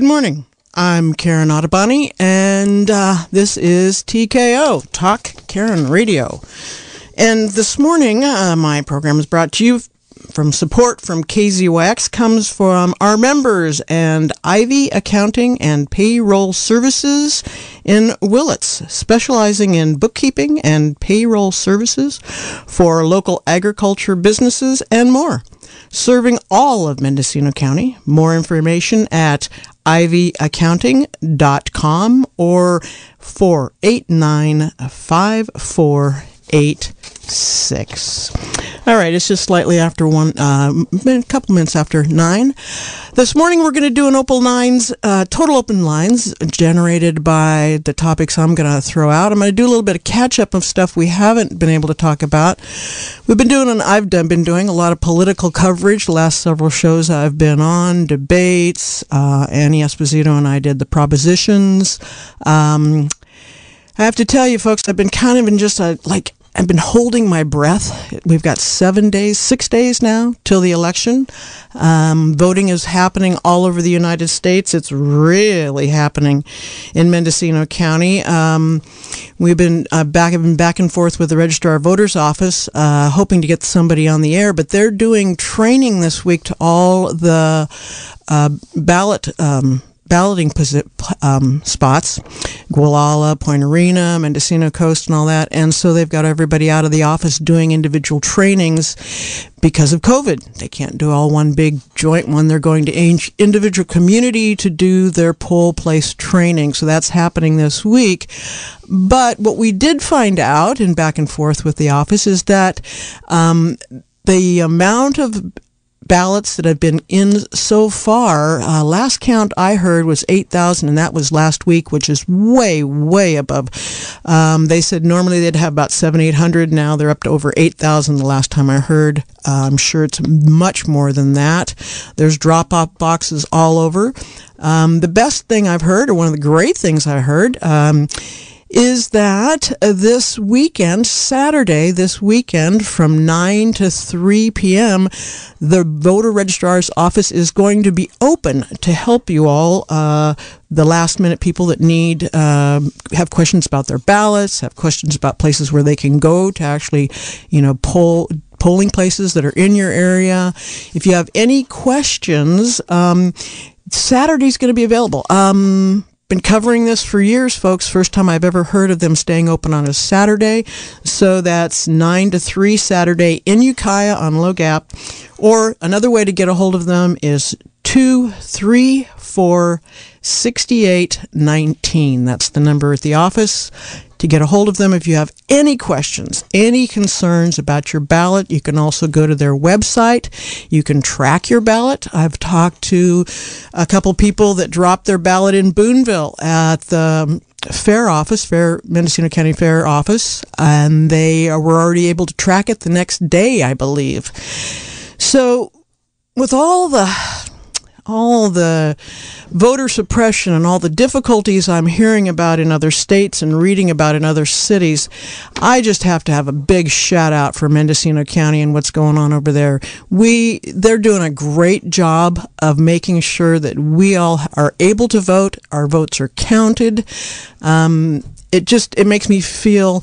Good morning. I'm Karen Ottoboni, and uh, this is TKO, Talk Karen Radio. And this morning, uh, my program is brought to you from support from KZYX comes from our members and Ivy Accounting and Payroll Services in Willits, specializing in bookkeeping and payroll services for local agriculture businesses and more. Serving all of Mendocino County. More information at ivyaccounting.com or 489 5486. All right, it's just slightly after one, uh, a couple minutes after nine. This morning we're going to do an open lines, uh, total open lines generated by the topics I'm going to throw out. I'm going to do a little bit of catch up of stuff we haven't been able to talk about. We've been doing, and I've done, been doing a lot of political coverage. The last several shows I've been on, debates. Uh, Annie Esposito and I did the propositions. Um, I have to tell you, folks, I've been kind of in just a like I've been holding my breath. We've got seven days, six days now till the election. Um, voting is happening all over the United States. It's really happening in Mendocino County. Um, we've been uh, back, been back and forth with the Registrar of Voters Office, uh, hoping to get somebody on the air, but they're doing training this week to all the uh, ballot. Um, balloting um, spots, Gualala, Point Arena, Mendocino Coast, and all that. And so they've got everybody out of the office doing individual trainings because of COVID. They can't do all one big joint one. They're going to each individual community to do their poll place training. So that's happening this week. But what we did find out in back and forth with the office is that um, the amount of ballots that have been in so far. Uh, last count I heard was 8,000, and that was last week, which is way, way above. Um, they said normally they'd have about 7, 800. Now they're up to over 8,000 the last time I heard. Uh, I'm sure it's much more than that. There's drop off boxes all over. Um, the best thing I've heard, or one of the great things I heard, um, is that this weekend, Saturday, this weekend from 9 to 3 p.m., the voter registrar's office is going to be open to help you all, uh, the last minute people that need, uh, have questions about their ballots, have questions about places where they can go to actually, you know, poll polling places that are in your area. If you have any questions, um, Saturday's going to be available. Um, been covering this for years, folks. First time I've ever heard of them staying open on a Saturday. So that's 9 to 3 Saturday in Ukiah on Low Gap. Or another way to get a hold of them is 234 6819. That's the number at the office to get a hold of them if you have any questions, any concerns about your ballot. You can also go to their website. You can track your ballot. I've talked to a couple people that dropped their ballot in Boonville at the um, fair office, fair Mendocino County Fair office, and they were already able to track it the next day, I believe. So, with all the all the voter suppression and all the difficulties I'm hearing about in other states and reading about in other cities, I just have to have a big shout out for Mendocino County and what's going on over there. We they're doing a great job of making sure that we all are able to vote, our votes are counted. Um, it just it makes me feel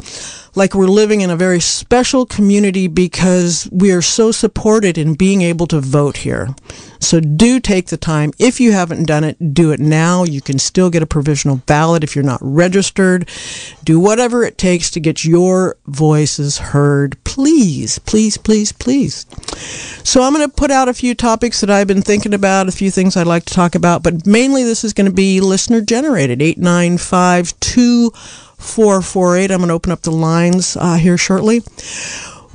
like we're living in a very special community because we are so supported in being able to vote here. So do take the time. If you haven't done it, do it now. You can still get a provisional ballot if you're not registered. Do whatever it takes to get your voices heard. Please, please, please, please. So I'm going to put out a few topics that I've been thinking about, a few things I'd like to talk about, but mainly this is going to be listener generated. 8952 448. I'm going to open up the lines uh, here shortly.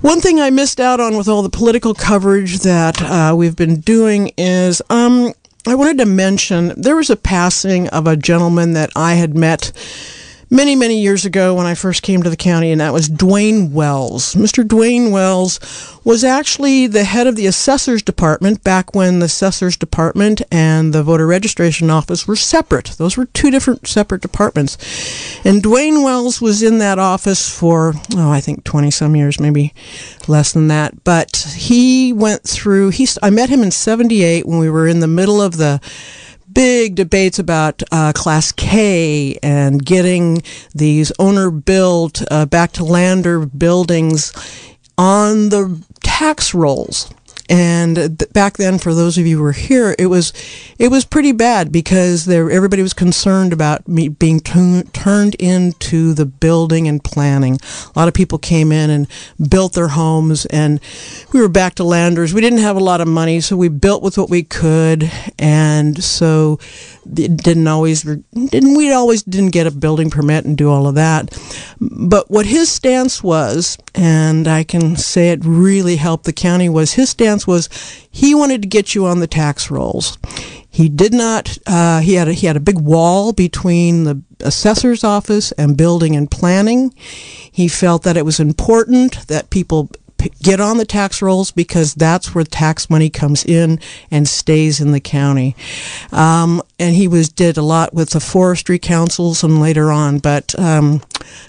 One thing I missed out on with all the political coverage that uh, we've been doing is um, I wanted to mention there was a passing of a gentleman that I had met many, many years ago when I first came to the county, and that was Dwayne Wells. Mr. Dwayne Wells was actually the head of the assessor's department back when the assessor's department and the voter registration office were separate. Those were two different separate departments. And Dwayne Wells was in that office for, oh, I think 20 some years, maybe less than that. But he went through, he, I met him in 78 when we were in the middle of the big debates about uh, Class K and getting these owner built uh, back to lander buildings on the tax rolls and th- back then for those of you who were here it was it was pretty bad because there everybody was concerned about me being turned into the building and planning. A lot of people came in and built their homes and we were back to landers. We didn't have a lot of money so we built with what we could. And so it didn't always didn't we always didn't get a building permit and do all of that. But what his stance was and I can say it really helped the county was his stance was he wanted to get you on the tax rolls. He did not. Uh, he had a, he had a big wall between the assessor's office and building and planning. He felt that it was important that people get on the tax rolls because that's where tax money comes in and stays in the county. Um, and he was did a lot with the forestry councils and later on, but um,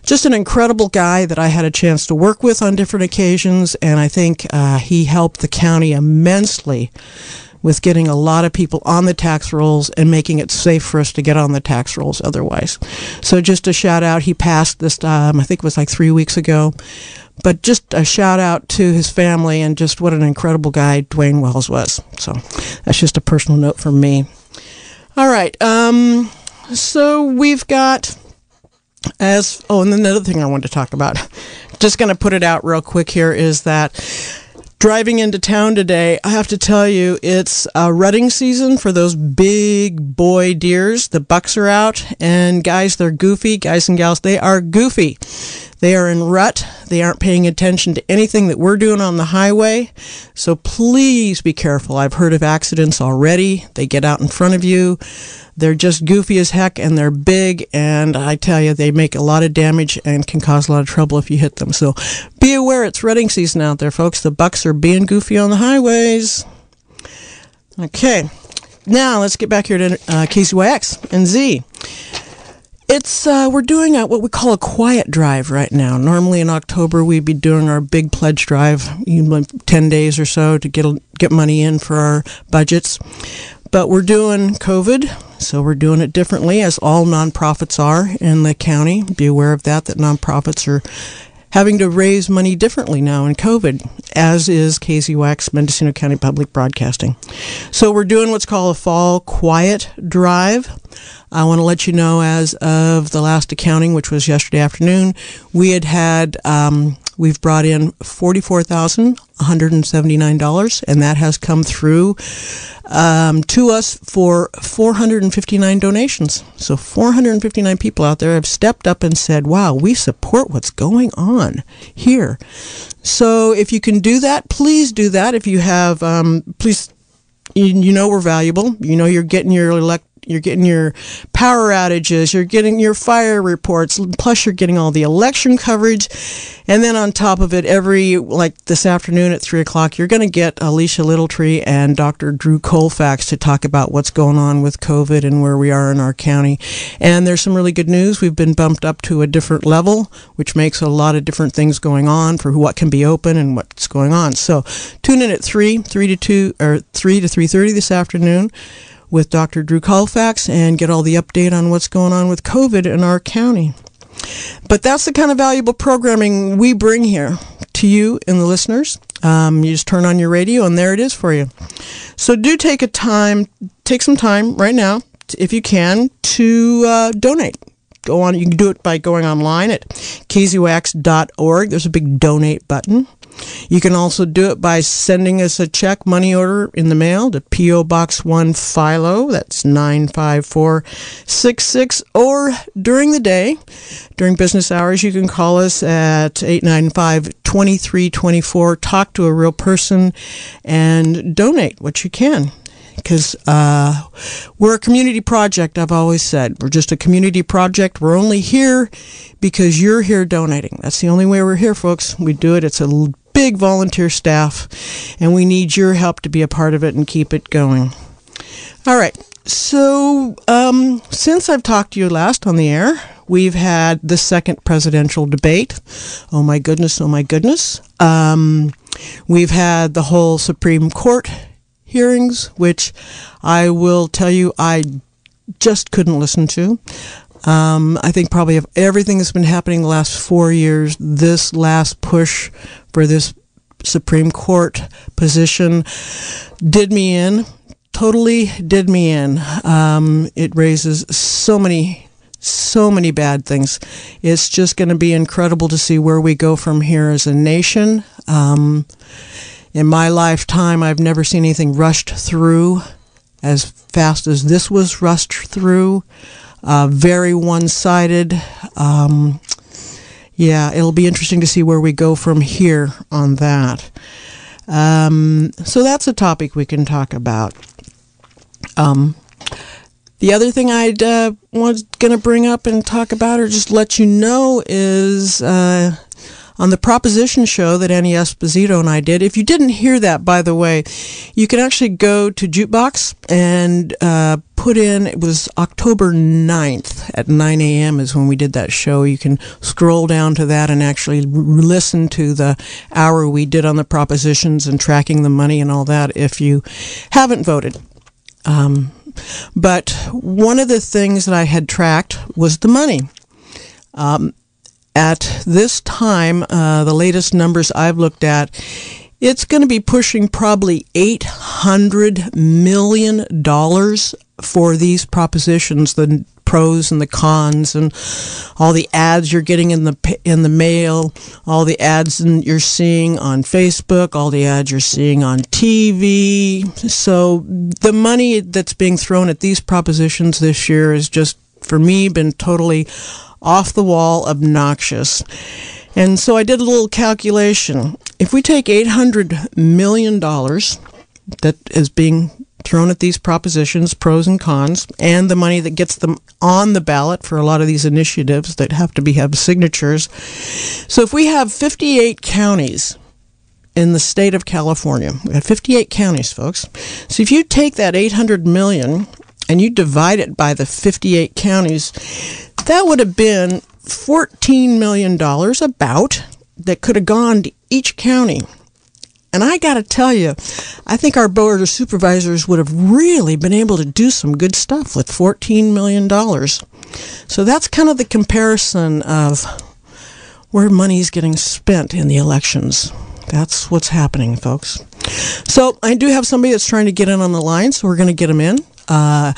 just an incredible guy that I had a chance to work with on different occasions, and I think uh, he helped the county immensely with getting a lot of people on the tax rolls and making it safe for us to get on the tax rolls otherwise. So just a shout out, he passed this, um, I think it was like three weeks ago. But just a shout out to his family and just what an incredible guy Dwayne Wells was. So that's just a personal note from me. All right. Um, so we've got as oh, and then another thing I wanted to talk about. Just going to put it out real quick here is that driving into town today, I have to tell you, it's a rutting season for those big boy deers. The bucks are out, and guys, they're goofy. Guys and gals, they are goofy. They are in rut. They aren't paying attention to anything that we're doing on the highway. So please be careful. I've heard of accidents already. They get out in front of you. They're just goofy as heck and they're big. And I tell you, they make a lot of damage and can cause a lot of trouble if you hit them. So be aware it's rutting season out there, folks. The bucks are being goofy on the highways. Okay. Now let's get back here to uh, KZYX and Z. It's uh, we're doing a, what we call a quiet drive right now. Normally in October we'd be doing our big pledge drive, ten days or so to get get money in for our budgets. But we're doing COVID, so we're doing it differently, as all nonprofits are in the county. Be aware of that. That nonprofits are having to raise money differently now in COVID, as is KZYX, Mendocino County Public Broadcasting. So we're doing what's called a fall quiet drive. I want to let you know, as of the last accounting, which was yesterday afternoon, we had had um, we've brought in forty-four thousand one hundred and that has come through um, to us for four hundred and fifty-nine donations. So four hundred and fifty-nine people out there have stepped up and said, "Wow, we support what's going on here." So if you can do that, please do that. If you have, um, please you, you, know we're valuable. You know you're getting your elect you're getting your power outages, you're getting your fire reports, plus you're getting all the election coverage. And then on top of it, every, like this afternoon at 3 o'clock, you're going to get Alicia Littletree and Dr. Drew Colfax to talk about what's going on with COVID and where we are in our county. And there's some really good news. We've been bumped up to a different level, which makes a lot of different things going on for what can be open and what's going on. So tune in at 3, 3 to 2, or 3 to 3.30 this afternoon with Dr. Drew Colfax and get all the update on what's going on with COVID in our county. But that's the kind of valuable programming we bring here to you and the listeners. Um, you just turn on your radio and there it is for you. So do take a time, take some time right now, if you can, to uh, donate. Go on. You can do it by going online at kzyx.org. There's a big donate button. You can also do it by sending us a check money order in the mail to P.O. Box 1 Philo. That's 95466. Or during the day, during business hours, you can call us at 895 2324. Talk to a real person and donate what you can because uh, we're a community project. I've always said we're just a community project. We're only here because you're here donating. That's the only way we're here, folks. We do it. It's a big volunteer staff, and we need your help to be a part of it and keep it going. All right. So, um, since I've talked to you last on the air, we've had the second presidential debate. Oh my goodness, oh my goodness. Um, we've had the whole Supreme Court hearings, which I will tell you I just couldn't listen to. Um, I think probably of everything that's been happening the last four years, this last push for this Supreme Court position did me in. Totally did me in. Um, it raises so many, so many bad things. It's just going to be incredible to see where we go from here as a nation. Um, in my lifetime, I've never seen anything rushed through as fast as this was rushed through. Uh, very one sided. Um, yeah, it'll be interesting to see where we go from here on that. Um, so that's a topic we can talk about. Um, the other thing I uh, was going to bring up and talk about, or just let you know, is uh, on the proposition show that Annie Esposito and I did. If you didn't hear that, by the way, you can actually go to Jukebox and uh, put in, it was October 9th at 9 a.m. is when we did that show. You can scroll down to that and actually listen to the hour we did on the propositions and tracking the money and all that if you haven't voted. Um, but one of the things that I had tracked was the money. Um, at this time, uh, the latest numbers I've looked at, it's going to be pushing probably $800 million for these propositions, the pros and the cons and all the ads you're getting in the in the mail, all the ads you're seeing on Facebook, all the ads you're seeing on TV. So the money that's being thrown at these propositions this year has just for me been totally off the wall obnoxious. And so I did a little calculation. If we take $800 million that is being thrown at these propositions, pros and cons, and the money that gets them on the ballot for a lot of these initiatives that have to be have signatures. So if we have 58 counties in the state of California, we have 58 counties, folks. So if you take that 800 million and you divide it by the 58 counties, that would have been $14 million about that could have gone to each county. And I got to tell you, I think our board of supervisors would have really been able to do some good stuff with $14 million. So that's kind of the comparison of where money's getting spent in the elections. That's what's happening, folks. So I do have somebody that's trying to get in on the line, so we're going to get him in. Uh,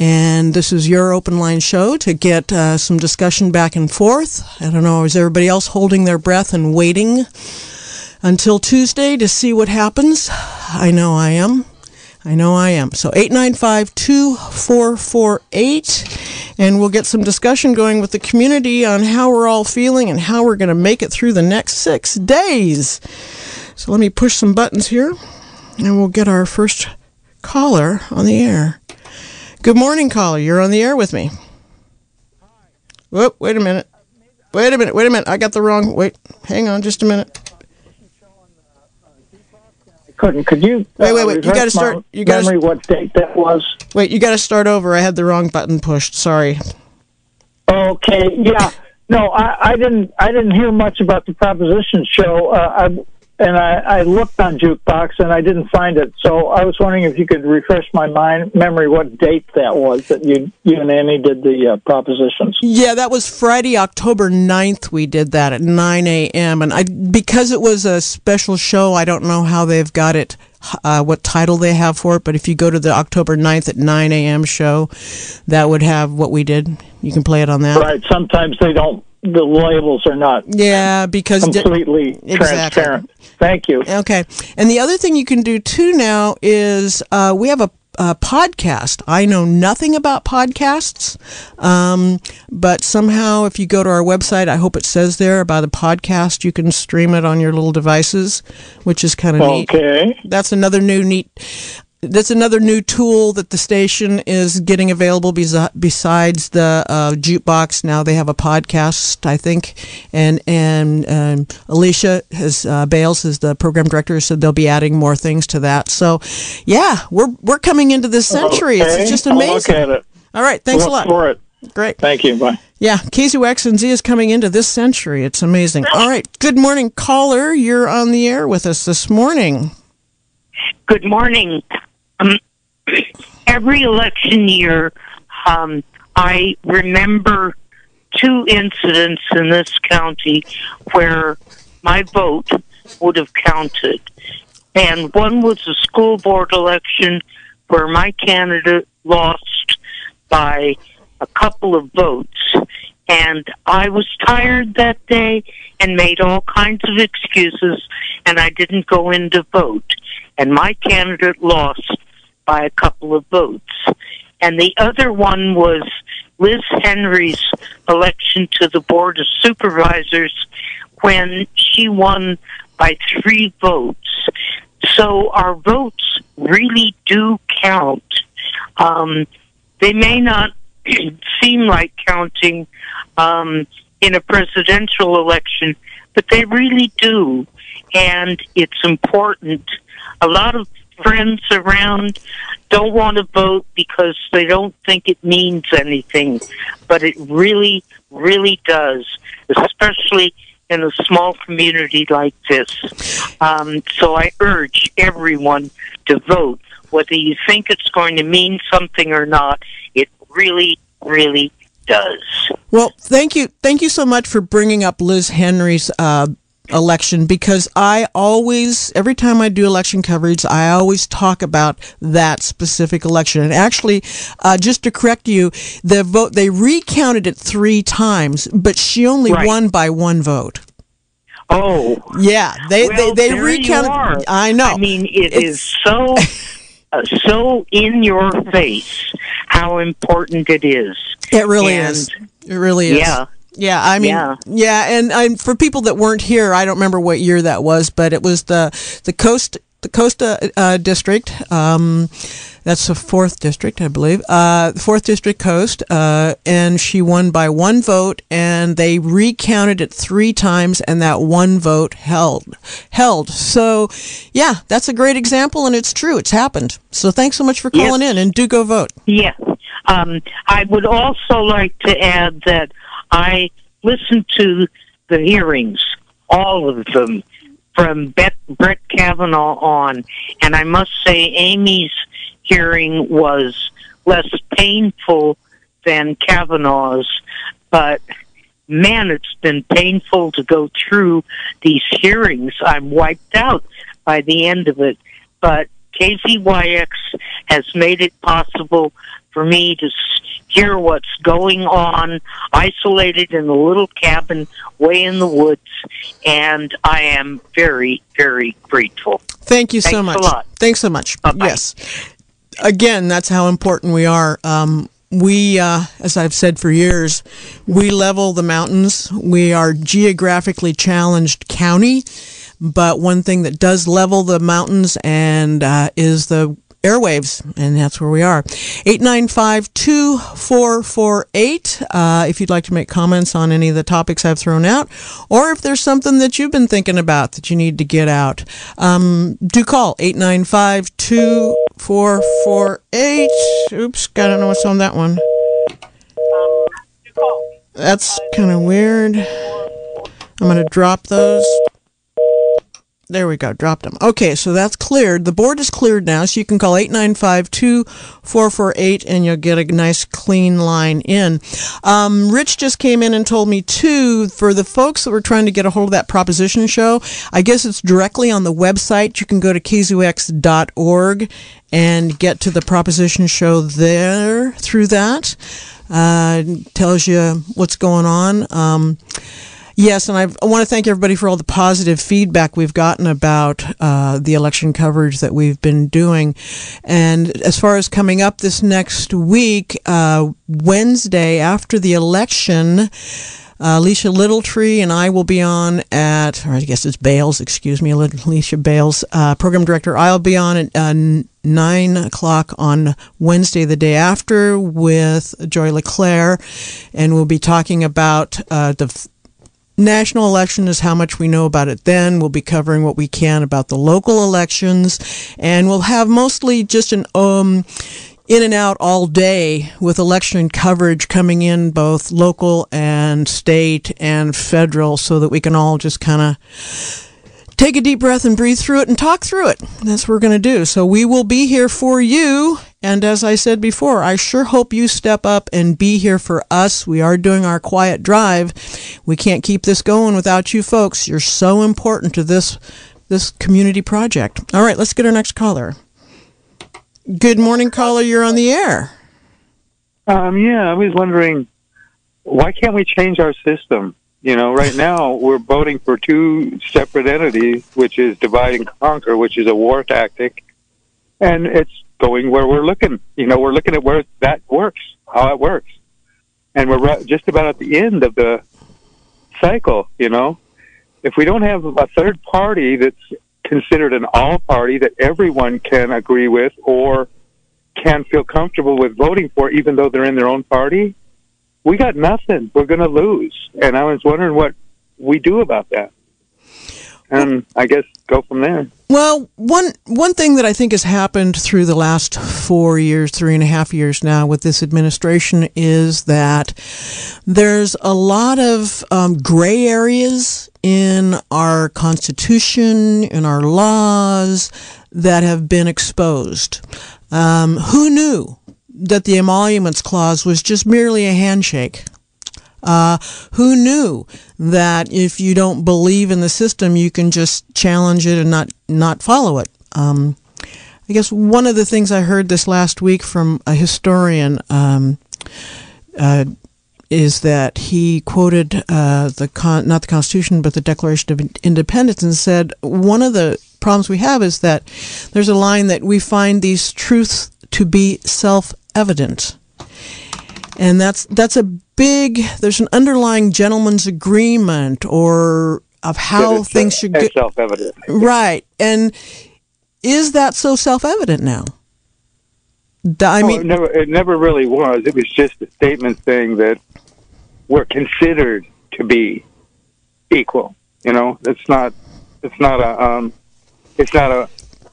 and this is your open line show to get uh, some discussion back and forth. I don't know, is everybody else holding their breath and waiting until Tuesday to see what happens? I know I am. I know I am. So 895 2448, and we'll get some discussion going with the community on how we're all feeling and how we're going to make it through the next six days. So let me push some buttons here, and we'll get our first caller on the air. Good morning, caller. You're on the air with me. Whoop, wait a minute. Wait a minute, wait a minute. I got the wrong. Wait, hang on just a minute. couldn't. Could you? Wait, wait, wait. You got to start. You got to. what date that was? Wait, you got to start over. I had the wrong button pushed. Sorry. Okay. Yeah. No, I, I didn't. I didn't hear much about the proposition show. Uh, I, and I, I looked on Jukebox and I didn't find it. So I was wondering if you could refresh my mind memory what date that was that you you and Annie did the uh, propositions. Yeah, that was Friday, October 9th. We did that at 9 a.m. And I because it was a special show, I don't know how they've got it. Uh, what title they have for it, but if you go to the October 9th at 9 a.m. show, that would have what we did. You can play it on that. Right. Sometimes they don't the labels are not yeah because completely di- transparent. Thank you. Okay, and the other thing you can do too now is uh, we have a, a, podcast. I know nothing about podcasts, um, but somehow if you go to our website, I hope it says there about the podcast. You can stream it on your little devices, which is kind of okay. neat. Okay, that's another new neat that's another new tool that the station is getting available besides the uh, jukebox. Now they have a podcast, I think, and and um, Alicia has uh, Bales is the program director, so they'll be adding more things to that. So, yeah, we're we're coming into this century. Okay. It's just amazing. I'll look at it. All right, thanks a lot. For it. Great. Thank you. Bye. Yeah, KZYX and Z is coming into this century. It's amazing. All right. Good morning, caller. You're on the air with us this morning. Good morning. Um, every election year, um, I remember two incidents in this county where my vote would have counted. And one was a school board election where my candidate lost by a couple of votes. And I was tired that day and made all kinds of excuses, and I didn't go in to vote. And my candidate lost by a couple of votes. And the other one was Liz Henry's election to the Board of Supervisors when she won by three votes. So our votes really do count. Um, they may not seem like counting um, in a presidential election, but they really do. And it's important. A lot of friends around don't want to vote because they don't think it means anything, but it really, really does, especially in a small community like this. Um, so I urge everyone to vote, whether you think it's going to mean something or not. It really, really does. Well, thank you, thank you so much for bringing up Liz Henry's uh, election because I always, every time I do election coverage, I always talk about that specific election. And actually, uh, just to correct you, the vote they recounted it three times, but she only Right. won by one vote. Oh, Yeah, they well, they, they recounted. I know. I mean, it It's- is so uh, so in your face how important it is. It really And- is. It really is. Yeah. Yeah, I mean, yeah, Yeah. and I'm for people that weren't here, I don't remember what year that was, but it was the the coast the Costa uh, district. Um, that's the fourth district, I believe. Uh, fourth district coast, uh, and she won by one vote, and they recounted it three times, and that one vote held held. So, yeah, that's a great example, and it's true. It's happened. So, thanks so much for Yes. calling in, and do go vote. Yeah. Um, I would also like to add that I listened to the hearings, all of them, from Bet- Brett Kavanaugh on, and I must say Amy's hearing was less painful than Kavanaugh's, but man, it's been painful to go through these hearings. I'm wiped out by the end of it, but KZYX has made it possible for me to hear what's going on, isolated in a little cabin way in the woods, and I am very, very grateful. Thank you so Thanks a much. lot. Thanks so much. Bye-bye. Yes. Again, that's how important we are. Um, we, uh, as I've said for years, we level the mountains. We are geographically challenged county, but one thing that does level the mountains and uh, is the airwaves, and that's where we are. 895-2448, uh, if you'd like to make comments on any of the topics I've thrown out, or if there's something that you've been thinking about that you need to get out, um, do call 895-2448. Oops, I don't know what's on that one. That's kind of weird. I'm going to drop those. There we go. Dropped them. Okay, so that's cleared. The board is cleared now, so you can call 895-2448 and you'll get a nice clean line in. Um, Rich just came in and told me too, for the folks that were trying to get a hold of that proposition show, I guess it's directly on the website. You can go to kzyx.org and get to the proposition show there through that. Uh, tells you what's going on. Um, Yes, and I've, I want to thank everybody for all the positive feedback we've gotten about uh, the election coverage that we've been doing. And as far as coming up this next week, uh, Wednesday after the election, uh, Alicia Littletree and I will be on at, or I guess it's Bales, excuse me, Alicia Bales, uh, program director. I'll be on at uh, nine o'clock on Wednesday, the day after, with Joy LeClaire, and we'll be talking about uh, the national election is how much we know about it then. We'll be covering what we can about the local elections, and we'll have mostly just an um in and out all day with election coverage coming in both local and state and federal so that we can all just kind of take a deep breath and breathe through it and talk through it. That's what we're going to do. So we will be here for you. And as I said before, I sure hope you step up and be here for us. We are doing our quiet drive. We can't keep this going without you folks. You're so important to this this community project. All right, let's get our next caller. Good morning, caller. You're on the air. Um, yeah, I was wondering why can't we change our system? You know, right now we're voting for two separate entities, which is divide and conquer, which is a war tactic, and it's going where we're looking. You know, we're looking at where that works, how it works, and we're just about at the end of the cycle. You know, if we don't have a third party that's considered an all party that everyone can agree with or can feel comfortable with voting for, even though they're in their own party, we got nothing. We're going to lose. And I was wondering what we do about that. And I guess go from there. Well, one one thing that I think has happened through the last four years, three and a half years now with this administration is that there's a lot of um, gray areas in our Constitution, in our laws that have been exposed. Um, who knew that the emoluments clause was just merely a handshake. Uh, who knew that if you don't believe in the system, you can just challenge it and not not follow it? Um, I guess one of the things I heard this last week from a historian um, uh, is that he quoted uh, the con- not the Constitution but the Declaration of Independence and said one of the problems we have is that there's a line that we find these truths to be self evident. And that's that's a big there's an underlying gentleman's agreement or of how things should get self-evident. Right. And is that so self-evident now? I mean, it never, it never really was. It was just a statement saying that we're considered to be equal. You know, it's not. It's not a. Um, it's not a.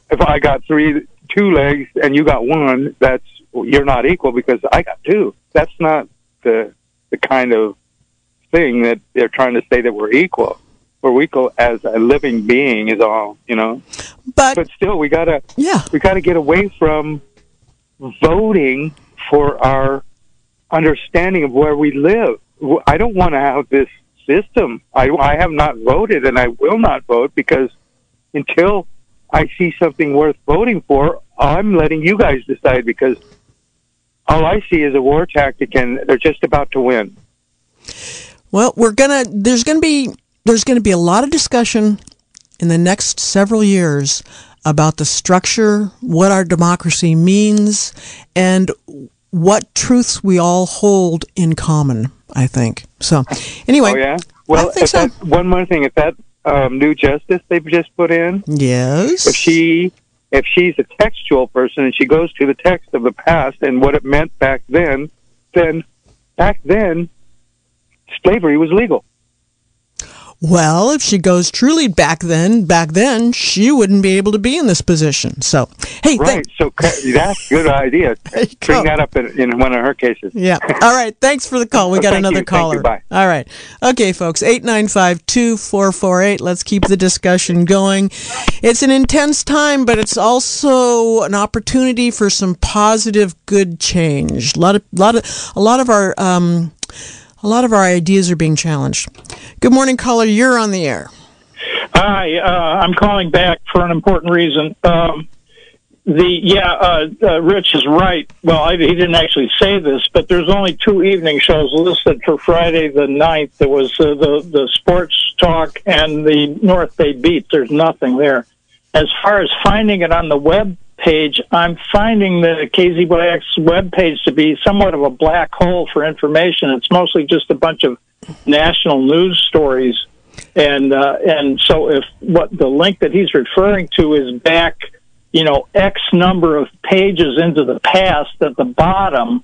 If I got three, two legs, and you got one, that's you're not equal because I got two. That's not the the kind of thing that they're trying to say that we're equal. We're equal as a living being is all, you know. But but still, we gotta yeah we gotta get away from voting for our understanding of where we live. I don't want to have this system. I, I have not voted, and I will not vote because until I see something worth voting for, I'm letting you guys decide because all I see is a war tactic, and they're just about to win. Well, we're gonna. There's gonna be there's gonna be a lot of discussion in the next several years about the structure, what our democracy means, and what truths we all hold in common. I think so. Anyway, oh yeah. Well, I think so. That, one more thing: if that um, new justice they've just put in, yes, if she if she's a textual person and she goes to the text of the past and what it meant back then, then back then slavery was legal. Well, if she goes truly back then, back then, she wouldn't be able to be in this position. So, hey, right. so that's a good idea. Bring that up in, in, one of her cases. Yeah. All right. Thanks for the call. We got another you. caller. You. Bye. All right. Okay, folks. Eight nine five two four four eight. Let's keep the discussion going. It's an intense time, but it's also an opportunity for some positive, good change. A lot of, lot of, a lot of our. Um, a lot of our ideas are being challenged. Good morning, caller. You're on the air. Hi, uh, I'm calling back for an important reason. Um, the yeah, uh, uh, Rich is right. Well, I, he didn't actually say this, but there's only two evening shows listed for Friday the 9th. There was uh, the the sports talk and the North Bay Beat. There's nothing there. As far as finding it on the web page, I'm finding the KZYX web page to be somewhat of a black hole for information. It's mostly just a bunch of national news stories, and uh, and so if what the link that he's referring to is back, you know, X number of pages into the past at the bottom.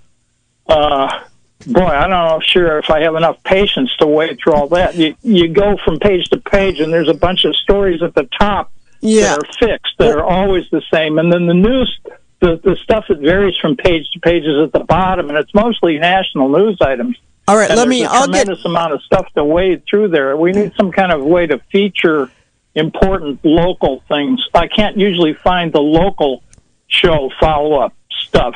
Uh, boy, I don't know sure if I have enough patience to wade through all that. You you go from page to page, and there's a bunch of stories at the top yeah. that are fixed, that are always the same. And then the news, the, the stuff that varies from page to page is at the bottom, and it's mostly national news items. All right, and let me. A I'll tremendous get amount of stuff to wade through there. We need some kind of way to feature important local things. I can't usually find the local show follow up stuff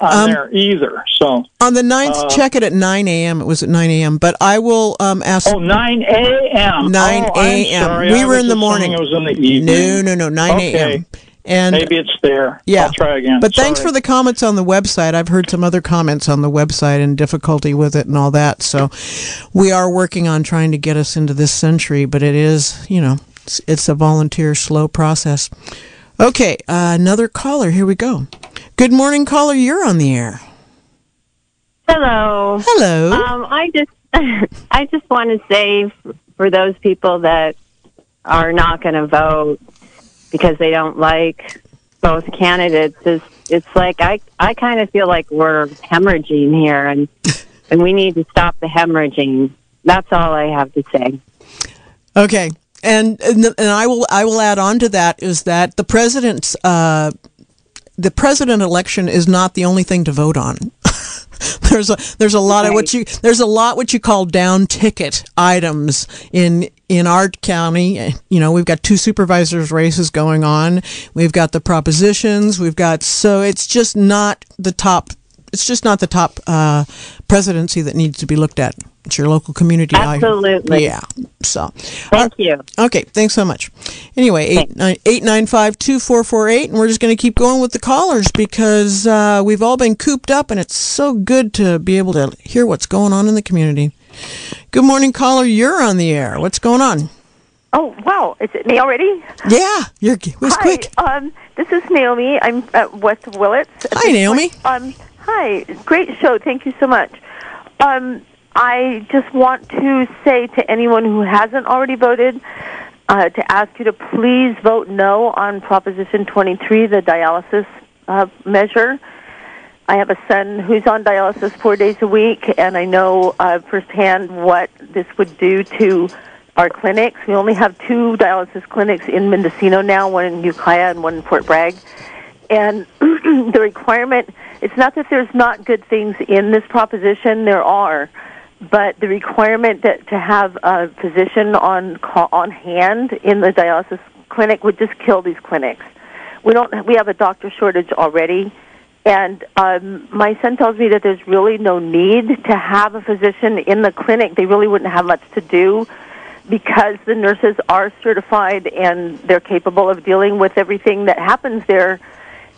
on Um, there either. So, On the 9th, Uh, check it at 9 a.m. It was at 9 a.m. But I will um, ask. oh, 9 a.m. 9 Oh, I'm We I were in the morning. It was in the evening. no, no, no, 9 Okay. a.m. And Maybe it's there. Yeah. I'll try again. But thanks for the comments on the website. I've heard some other comments on the website and difficulty with it and all that. So we are working on trying to get us into this century, but it is, you know, it's, it's a volunteer slow process. Okay, uh, another caller. Here we go. Good morning, caller. You're on the air. Hello. Hello. Um, I just, I just want to say for those people that are not going to vote because they don't like both candidates, is it's like I, I kind of feel like we're hemorrhaging here, and and we need to stop the hemorrhaging. That's all I have to say. Okay, and and, and I will I will add on to that is that the president's uh, the president election is not the only thing to vote on. there's a there's a lot of what you there's a lot what you call down ticket items in in our county. You know, we've got two supervisors races going on. We've got the propositions. We've got so it's just not the top. It's just not the top uh, presidency that needs to be looked at. It's your local community. I- Absolutely. yeah. So. Thank you. Okay, thanks so much. Anyway, eight nine eight nine five two four four eight, and we're just going to keep going with the callers because uh, we've all been cooped up, and it's so good to be able to hear what's going on in the community. Good morning, caller. You're on the air. What's going on? Oh wow! Is it me already? Yeah, you're it was hi, quick. um, this is Naomi. I'm at West Willits. Hi, Naomi. point. Um, hi, great show. Thank you so much. Um, I just want to say to anyone who hasn't already voted uh, to ask you to please vote no on Proposition 23, the dialysis uh, measure. I have a son who's on dialysis four days a week, and I know uh, firsthand what this would do to our clinics. We only have two dialysis clinics in Mendocino now, one in Ukiah and one in Fort Bragg. And the requirement, it's not that there's not good things in this proposition, there are, but the requirement that to have a physician on on hand in the dialysis clinic would just kill these clinics. We don't we have a doctor shortage already. And um, my son tells me that there's really no need to have a physician in the clinic. They really wouldn't have much to do because the nurses are certified and they're capable of dealing with everything that happens there.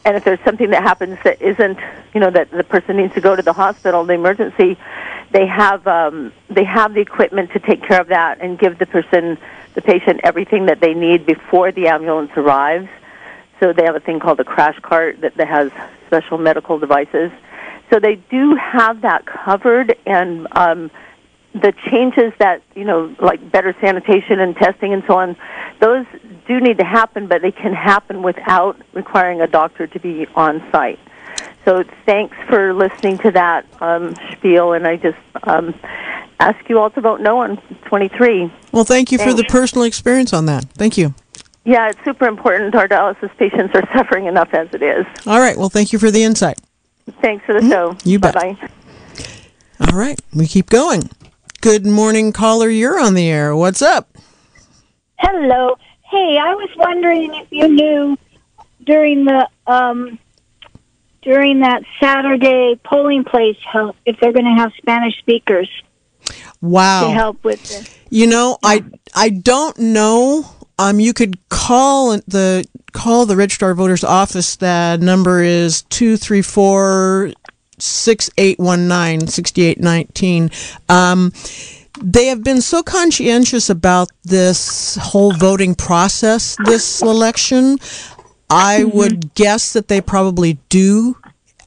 And if there's something that happens that isn't, you know, that the person needs to go to the hospital, the emergency, they have um, they have the equipment to take care of that and give the person, the patient, everything that they need before the ambulance arrives. So they have a thing called a crash cart that, that has special medical devices. So they do have that covered, and um, the changes that you know, like better sanitation and testing and so on, those do need to happen, but they can happen without requiring a doctor to be on site. So thanks for listening to that um, spiel, and I just um, ask you all to vote no on 23. Well, thank you for the personal experience on that. Thank you. Yeah, it's super important. Our dialysis patients are suffering enough as it is. All right. Well, thank you for the insight. Thanks for the show. Mm-hmm. You bet. Bye bye. All right, we keep going. Good morning, caller. You're on the air. What's up? Hello. Hey, I was wondering if you knew during the um during that Saturday polling place how if they're going to have Spanish speakers Wow. to help with the You know, I I don't know. Um, you could call the call the registrar voters office. That number is two three four six eight one nine sixty eight nineteen. Um, they have been so conscientious about this whole voting process this election. I would guess that they probably do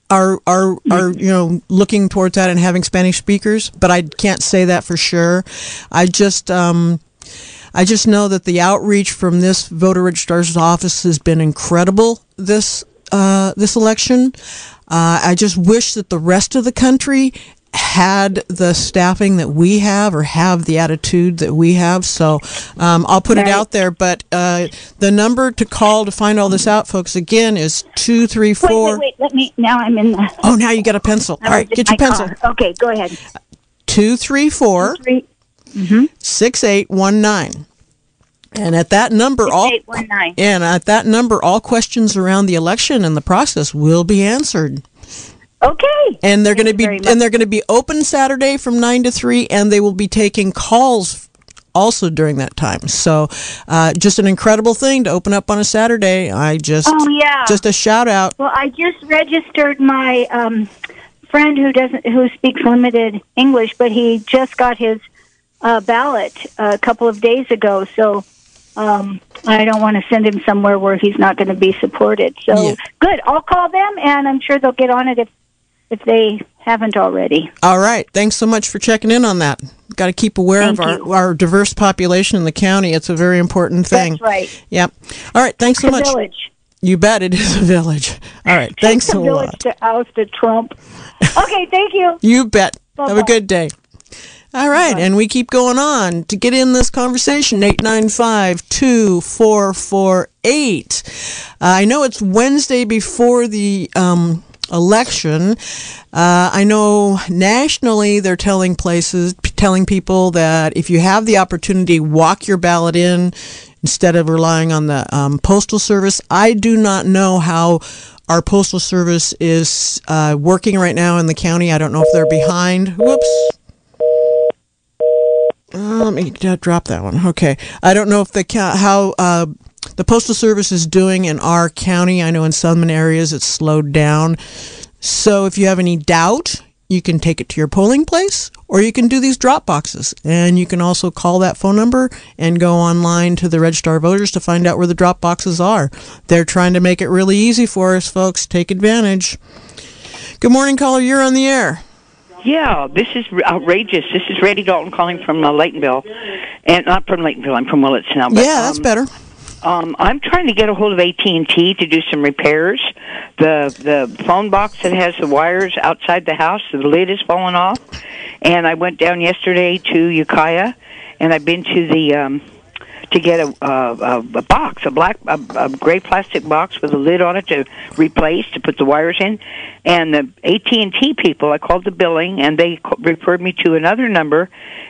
are are are you know looking towards that and having Spanish speakers, but I can't say that for sure. I just um, I just know that the outreach from this voter registrar's office has been incredible this uh, this election. Uh, I just wish that the rest of the country had the staffing that we have or have the attitude that we have. So um, I'll put right. it out there. But uh, the number to call to find all this out, folks, again is 234. Wait, wait, wait. Let me, now I'm in the. Oh, now you got a pencil. All right, get your pencil. Car. Okay, go ahead. 234 mm-hmm. 6819. And at that number, all and at that number, all questions around the election and the process will be answered. Okay. And they're going to be and they're going to be open Saturday from nine to three, and they will be taking calls also during that time. So, uh, just an incredible thing to open up on a Saturday. I just Oh, yeah. just a shout out. Well, I just registered my um, friend who doesn't who speaks limited English, but he just got his uh, ballot a couple of days ago. So um, I don't want to send him somewhere where he's not going to be supported. So Yeah. good. I'll call them, and I'm sure they'll get on it if if they haven't already. All right. Thanks so much for checking in on that. Got to keep aware Thank of our, you. our diverse population in the county. It's a very important thing. That's right. Yep. All right. Thanks so much. village. You bet it is a village. All right. Thanks a village lot. to oust a Trump. Okay, thank you. You bet. Have a good day. All right, and we keep going on to get in this conversation. 895 2448. I know it's Wednesday before the um, election. Uh, I know nationally they're telling places, telling people that if you have the opportunity, walk your ballot in instead of relying on the um, postal service. I do not know how our postal service is uh, working right now in the county. I don't know if they're behind. Whoops. Let me uh, drop that one. Okay. I don't know if the how uh, the postal service is doing in our county. I know in some areas it's slowed down. So if you have any doubt, you can take it to your polling place or you can do these drop boxes. And you can also call that phone number and go online to the Register of Voters to find out where the drop boxes are. They're trying to make it really easy for us, folks. Take advantage. Good morning, caller. You're on the air. Yeah, this is outrageous. This is Randy Dalton calling from uh, Laytonville, and not from Laytonville. I'm from Willits now. But, yeah, that's um, better. Um, I'm trying to get a hold of AT and T to do some repairs. The the phone box that has the wires outside the house, the lid is falling off. And I went down yesterday to Ukiah, and I've been to the um, to get a, a, a box, a black, a, a gray plastic box with a lid on it to replace to put the wires in. And the AT and T people, I called the billing, and they referred me to another number,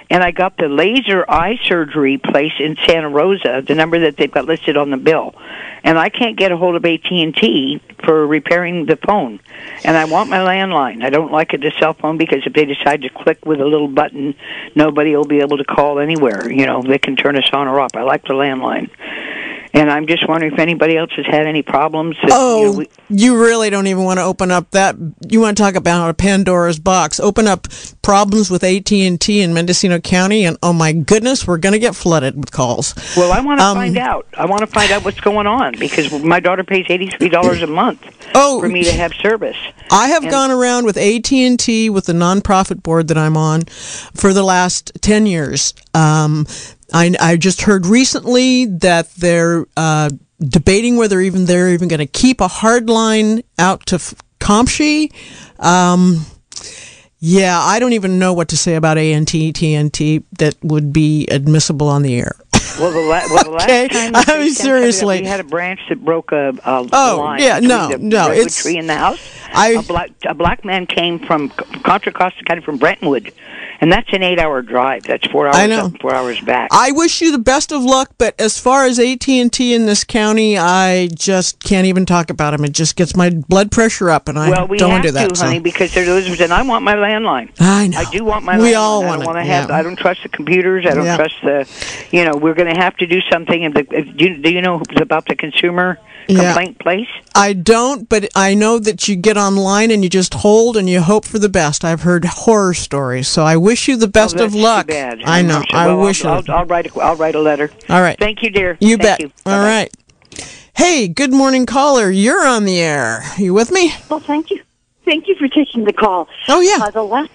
and I got the laser eye surgery place in Santa Rosa, the number that they've got listed on the bill. And I can't get a hold of AT and T for repairing the phone, and I want my landline. I don't like it the cell phone because if they decide to click with a little button, nobody will be able to call anywhere. You know, they can turn us on or off. I like the landline. And I'm just wondering if anybody else has had any problems. That, Oh, you know, we, you really don't even want to open up that. You want to talk about a Pandora's box? Open up problems with AT and T in Mendocino County, and oh my goodness, we're going to get flooded with calls. well, I want to Um, find out. I want to find out what's going on because my daughter pays eighty three dollars a month Oh, for me to have service. I have And- gone around with AT and T with the nonprofit board that I'm on for the last ten years. Um, I, I just heard recently that they're uh, debating whether even they're even going to keep a hard line out to F- Comptche. Um, yeah, I don't even know what to say about ANT, TNT that would be admissible on the air. Well, the, la- well, the Okay, last time I mean, seriously. we had a branch that broke a, a Oh, line yeah, no, the no, it's- tree in the house. I- a black a black man came from Contra Costa County from Brentwood, and that's an eight hour drive. That's four hours I know. up, four hours back. I wish you the best of luck, but as far as AT and T in this county, I just can't even talk about them. It just gets my blood pressure up, and I well, we don't want to do that. to, so. honey, because there's those, and I want my landline. I know. I do want my. We landline. all I want don't it, to have. yeah. I don't trust the computers. I don't Yeah. trust the. You know, we're going to have to do something. And the, do, you, do you know about the consumer Yeah. place? I don't, but I know that you get online and you just hold and you hope for the best. I've heard horror stories, so I wish you the best Oh, of luck. Too bad. I know. I Well, wish I'll, you. I'll, I'll write. A, I'll write a letter. All right. Thank you, dear. You Thank bet. You. All Hey, good morning, caller. You're on the air. Are You with me? Well, thank you. Thank you for taking the call. Oh yeah. Uh, the last,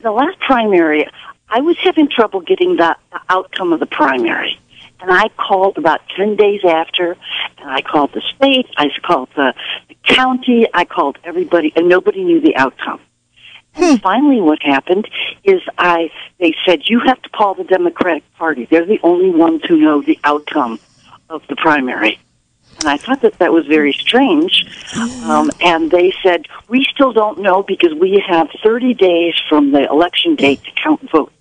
the last primary, I was having trouble getting the, the outcome of the primary, and I called about ten days after, and I called the state, I called the, the county, I called everybody, and nobody knew the outcome. And finally, what happened is I they said you have to call the Democratic Party. They're the only ones who know the outcome of the primary. And I thought that that was very strange. Um, and they said, we still don't know because we have 30 days from the election date to count votes.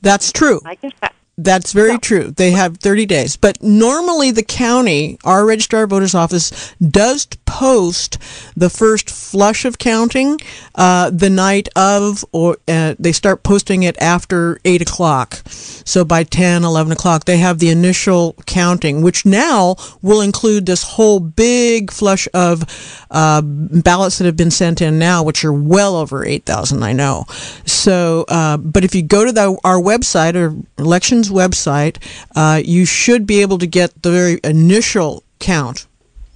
That's true. I guess that, That's very true. They have 30 days. But normally the county, our registrar of voters office, does post the first flush of counting uh, the night of, or uh, they start posting it after 8 o'clock. So by 10, 11 o'clock, they have the initial counting, which now will include this whole big flush of uh, ballots that have been sent in now, which are well over 8,000, I know. So, uh, but if you go to the, our website or elections website, uh, you should be able to get the very initial count.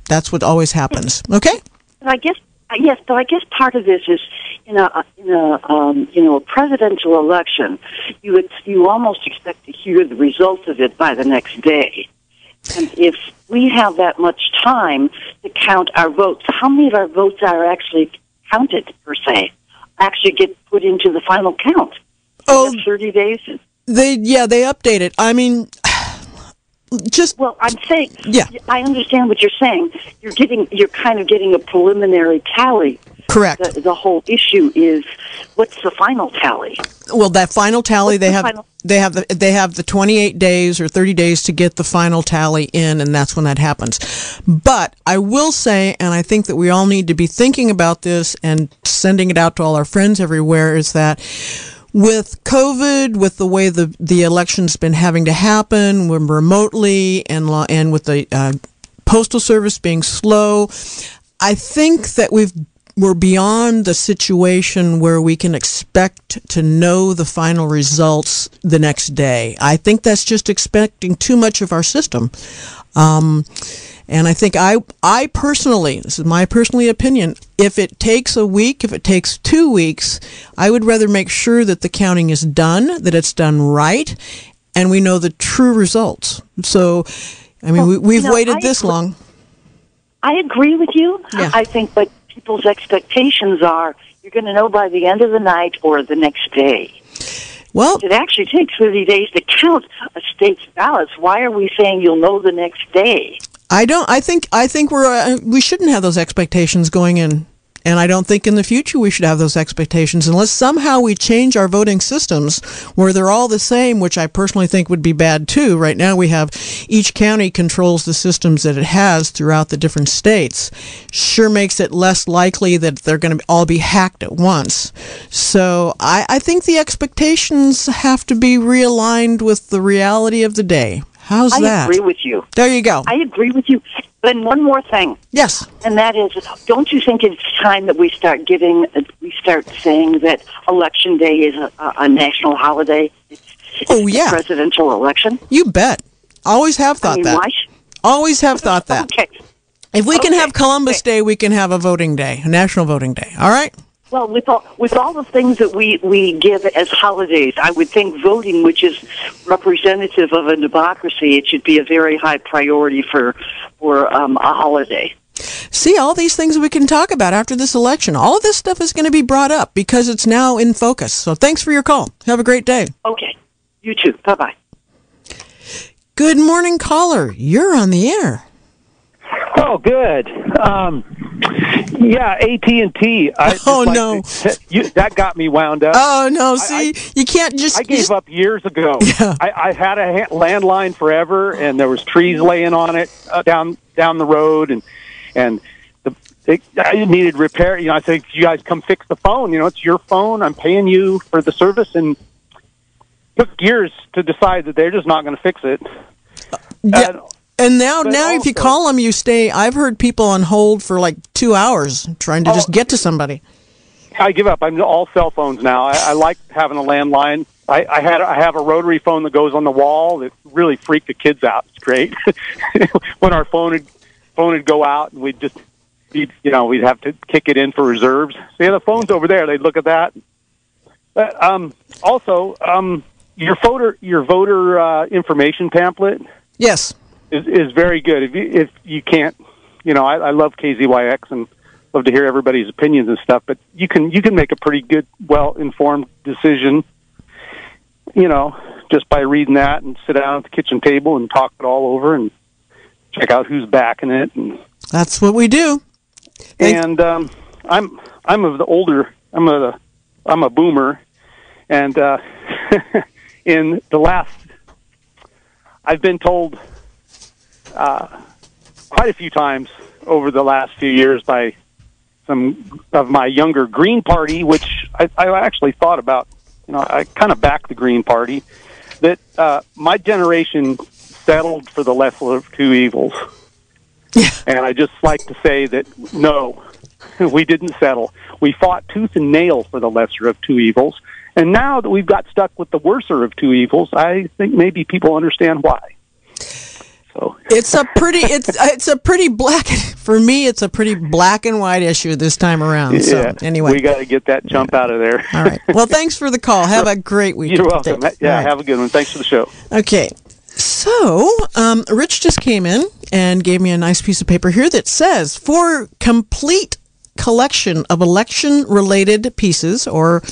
That's what always happens. Okay? But I guess uh, yes, but I guess part of this is in a in a um, you know a presidential election, you would you almost expect to hear the results of it by the next day. And if we have that much time to count our votes, how many of our votes are actually counted per se? Actually get put into the final count? Oh, thirty days. They yeah they update it. I mean, just well, I'm saying yeah. I understand what you're saying. You're getting you're kind of getting a preliminary tally. Correct. The, the whole issue is what's the final tally? Well, that final tally What's they the have final- they have the they have the 28 days or 30 days to get the final tally in and that's when that happens. But I will say and I think that we all need to be thinking about this and sending it out to all our friends everywhere is that with COVID, with the way the the election's been having to happen, remotely and and with the uh, postal service being slow, I think that we've we're beyond the situation where we can expect to know the final results the next day. I think that's just expecting too much of our system. Um, and I think I, I personally, this is my personally opinion, if it takes a week, if it takes two weeks, I would rather make sure that the counting is done, that it's done right, and we know the true results. So, I mean, we, we've you know, waited I this agree- long. I agree with you. Yeah. I think what people's expectations are, you're going to know by the end of the night or the next day. Well, it actually takes 30 days to count a state's ballots. Why are we saying you'll know the next day? I don't. I think. I think we're. Uh, we shouldn't have those expectations going in, and I don't think in the future we should have those expectations unless somehow we change our voting systems where they're all the same, which I personally think would be bad too. Right now we have each county controls the systems that it has throughout the different states. Sure makes it less likely that they're going to all be hacked at once. So I, I think the expectations have to be realigned with the reality of the day. How's I that? I agree with you. There you go. I agree with you. Then one more thing. Yes. And that is, don't you think it's time that we start giving, uh, we start saying that Election Day is a, a, national holiday? It's, Oh, it's yeah. presidential election. You bet. Always have thought I mean, that. why Always have thought that. Okay. If we can have Columbus Day, we can have a voting day, a national voting day. All right? Well, with all with all the things that we we give as holidays, I would think voting, which is representative of a democracy, it should be a very high priority for for um, a holiday. See, all these things we can talk about after this election. All of this stuff is going to be brought up because it's now in focus. So thanks for your call. Have a great day. Okay. You too. Bye bye. Good morning, caller. You're on the air. Oh, good. Um, yeah, AT and T. Oh, no. you, that got me wound up. Oh no! I- See, you can't just. I gave just- up years ago. I, I had a ha- landline forever, and there was trees laying on it uh, down down the road, and and the it, I needed repair. You know, I said, "You guys come fix the phone. You know, it's your phone. I'm paying you for the service." And took years to decide that they're just not going to fix it. Yeah. And now, but now, if you call them, you stay. I've heard people on hold for like two hours trying to Oh. just get to somebody. I give up. I'm all cell phones now. I, I like having a landline. I, I had I have a rotary phone that goes on the wall that really freaked the kids out. It's great. when our phone would phone would go out and we'd just be you know we'd have to kick it in for reserves. So yeah, the phone's over there. They'd look at that. But um, also um, your voter your voter uh, information pamphlet Yes. Is is very good. If you, if you can't, you know, I, I love KZYX and love to hear everybody's opinions and stuff. But you can you can make a pretty good, well informed decision. You know, just by reading that and sit down at the kitchen table and talk it all over and check out who's backing it and That's what we do. Thank- and um, I'm I'm of the older I'm a I'm a boomer, and uh, in the last I've been told uh, quite a few times over the last few years by some of my younger Green Party, which I, I actually thought about. You know, I kind of backed the Green Party. That uh, my generation settled for the lesser of two evils, and I just like to say that no, we didn't settle. We fought tooth and nail for the lesser of two evils, and now that we've got stuck with the worser of two evils, I think maybe people understand why. So It's a pretty it's it's a pretty black for me. It's a pretty black and white issue this time around. So yeah, anyway, we got to get that jump out of there. all right. Well, thanks for the call. Have a great week. You're welcome. Thanks. Yeah, right. have a good one. Thanks for the show. Okay. So, um, Rich just came in and gave me a nice piece of paper here that says for complete collection of election related pieces or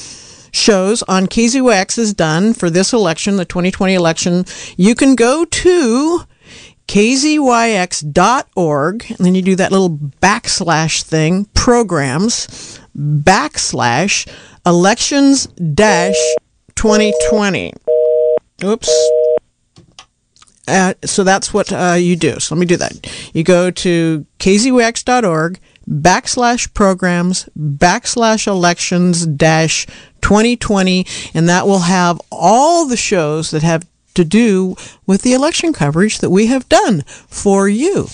shows on KZYX is done for this election, the 2020 election, you can go to kzyx.org and then you do that little backslash thing, programs, backslash elections dash 2020. Oops. Uh, so that's what uh, you do. So let me do that. You go to kzyx.org backslash programs backslash elections dash 2020 and that will have all the shows that have to do with the election coverage that we have done for you.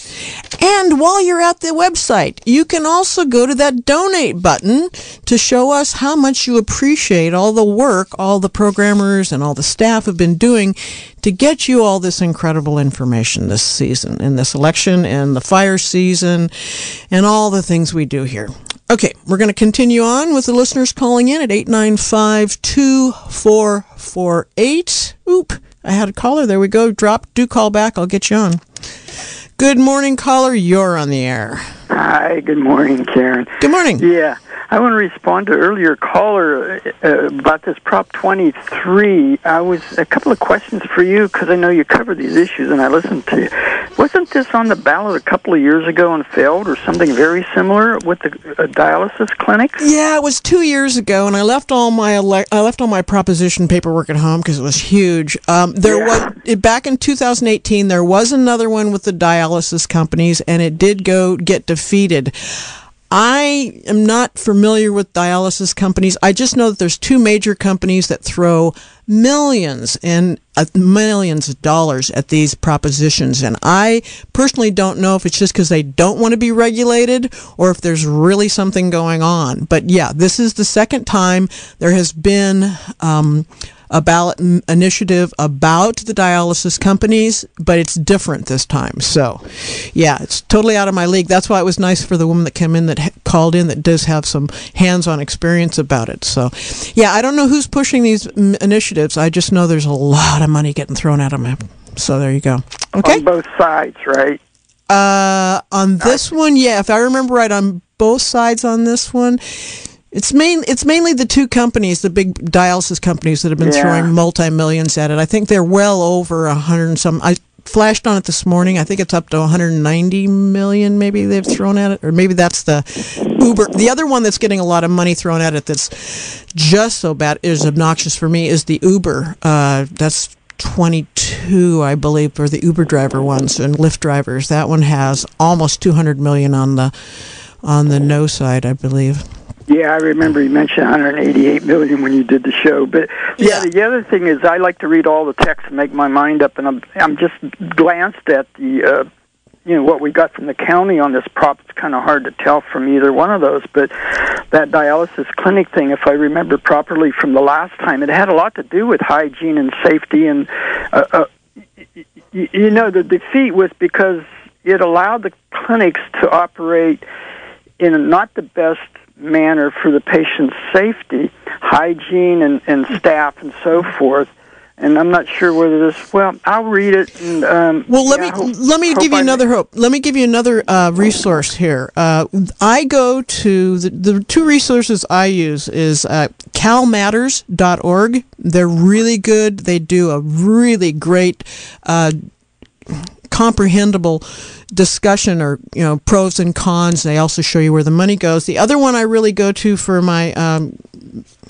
And while you're at the website, you can also go to that donate button to show us how much you appreciate all the work all the programmers and all the staff have been doing to get you all this incredible information this season, in this election and the fire season and all the things we do here. Okay, we're going to continue on with the listeners calling in at 895 2448. Oop, I had a caller. There we go. Drop. Do call back. I'll get you on. Good morning, caller. You're on the air. Hi, good morning, Karen. Good morning. Yeah, I want to respond to earlier caller uh, about this Prop 23. I was a couple of questions for you because I know you cover these issues and I listened to you. Wasn't this on the ballot a couple of years ago and failed, or something very similar with the uh, dialysis clinics? Yeah, it was two years ago, and I left all my ele- I left all my proposition paperwork at home because it was huge. Um, there was it, back in 2018. There was another one with the dialysis companies, and it did go get defeated. I am not familiar with dialysis companies. I just know that there's two major companies that throw millions and uh, millions of dollars at these propositions. And I personally don't know if it's just because they don't want to be regulated or if there's really something going on. But yeah, this is the second time there has been um, a ballot initiative about the dialysis companies, but it's different this time. So, yeah, it's totally out of my league. That's why it was nice for the woman that came in that ha- called in that does have some hands-on experience about it. So, yeah, I don't know who's pushing these mm, initiatives. I just know there's a lot of money getting thrown at them. So there you go. Okay. On both sides, right? Uh, on this one, yeah, if I remember right, on both sides on this one, it's main it's mainly the two companies, the big dialysis companies that have been Yeah. throwing multi millions at it. I think they're well over a hundred and some. I flashed on it this morning. I think it's up to 190 million. Maybe they've thrown at it, or maybe that's the Uber. The other one that's getting a lot of money thrown at it that's just so bad is obnoxious for me is the Uber. Uh, that's 22, I believe, for the Uber driver ones and Lyft drivers. That one has almost 200 million on the on the no side, I believe. Yeah, I remember you mentioned 188 million when you did the show. But yeah, the other thing is I like to read all the text and make my mind up, and I'm I'm just glanced at the. Uh, you know what we got from the county on this prop. It's kind of hard to tell from either one of those, but that dialysis clinic thing, if I remember properly from the last time, it had a lot to do with hygiene and safety. And uh, uh, y- y- you know, the defeat was because it allowed the clinics to operate in not the best manner for the patient's safety, hygiene and, and staff and so forth. And I'm not sure whether this. Well, I'll read it. And, um, Well, let yeah, me hope- let me give you I another hope. Let me give you another uh, resource here. Uh, I go to the, the two resources I use is uh, calmatters.org. They're really good. They do a really great. Comprehensible discussion or you know pros and cons they also show you where the money goes the other one i really go to for my um,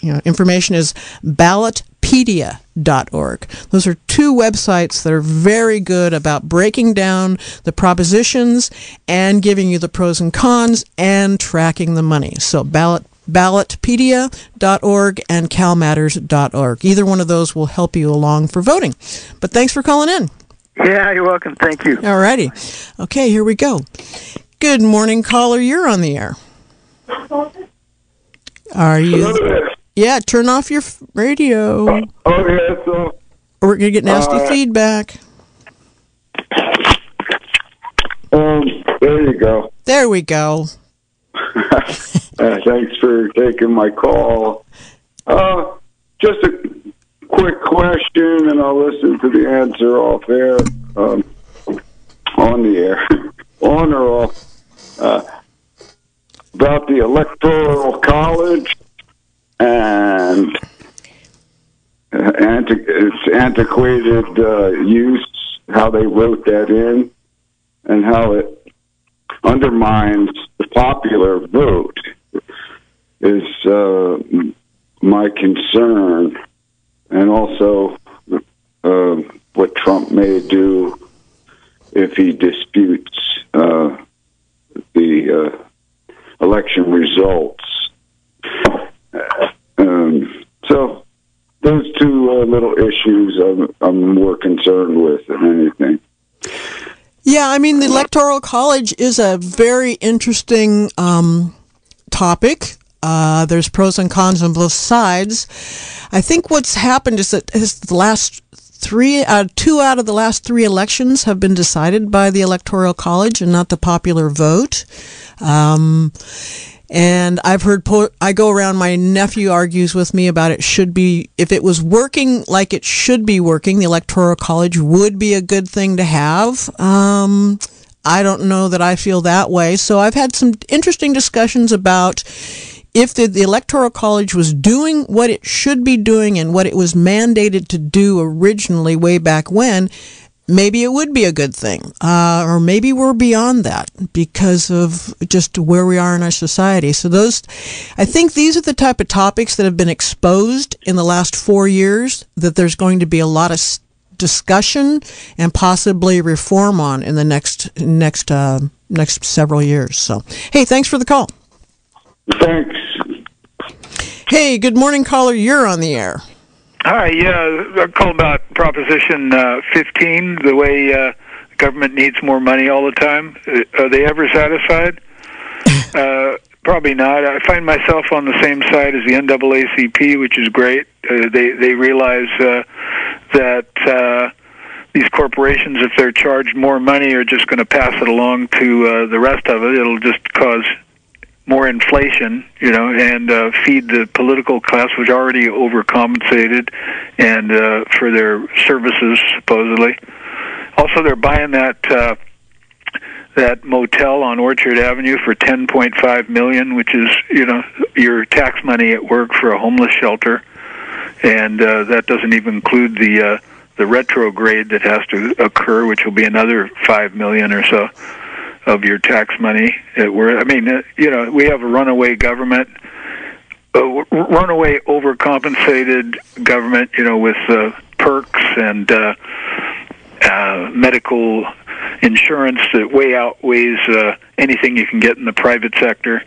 you know information is ballotpedia.org. Those are two websites that are very good about breaking down the propositions and giving you the pros and cons and tracking the money. So ballot ballotpedia.org and calmatters.org. Either one of those will help you along for voting. But thanks for calling in. Yeah, you're welcome. Thank you. All righty. Okay, here we go. Good morning, caller. You're on the air. Are you? Yeah, turn off your radio. Oh, yeah, so. Or we're going to get nasty Uh, feedback. Um, there you go. There we go. Uh, thanks for taking my call. Uh, just a quick question, and I'll listen to the answer off air, um, on the air, on or off, uh, about the Electoral College and uh, anti- its antiquated uh, use, how they wrote that in, and how it undermines the popular vote is uh, my concern, and also uh, what Trump may do if he disputes uh, the uh, election results. Um, so those two uh, little issues I'm, I'm more concerned with than anything. Yeah, I mean, the Electoral College is a very interesting um, topic. Uh, there's pros and cons on both sides. I think what's happened is that is the last three, uh, two out of the last three elections have been decided by the Electoral College and not the popular vote. Um, and I've heard, po- I go around, my nephew argues with me about it should be, if it was working like it should be working, the Electoral College would be a good thing to have. Um, I don't know that I feel that way. So I've had some interesting discussions about if the, the Electoral College was doing what it should be doing and what it was mandated to do originally way back when, maybe it would be a good thing. Uh, or maybe we're beyond that because of just where we are in our society. So those, I think these are the type of topics that have been exposed in the last four years that there's going to be a lot of discussion and possibly reform on in the next, next, uh, next several years. So, hey, thanks for the call. Thanks. Hey, good morning, caller. You're on the air. Hi, yeah, I called about Proposition uh, 15, the way uh, government needs more money all the time. Uh, Are they ever satisfied? uh, probably not. I find myself on the same side as the NAACP, which is great. Uh, they they realize uh, that uh, these corporations, if they're charged more money, are just going to pass it along to uh, the rest of it. It'll just cause more inflation, you know, and uh, feed the political class, which already overcompensated, and uh, for their services supposedly. Also, they're buying that uh, that motel on Orchard Avenue for ten point five million, which is you know your tax money at work for a homeless shelter, and uh, that doesn't even include the uh, the retrograde that has to occur, which will be another five million or so of your tax money. It, we're, I mean, uh, you know, we have a runaway government, w- runaway overcompensated government, you know, with uh, perks and uh, uh, medical insurance that way outweighs uh, anything you can get in the private sector.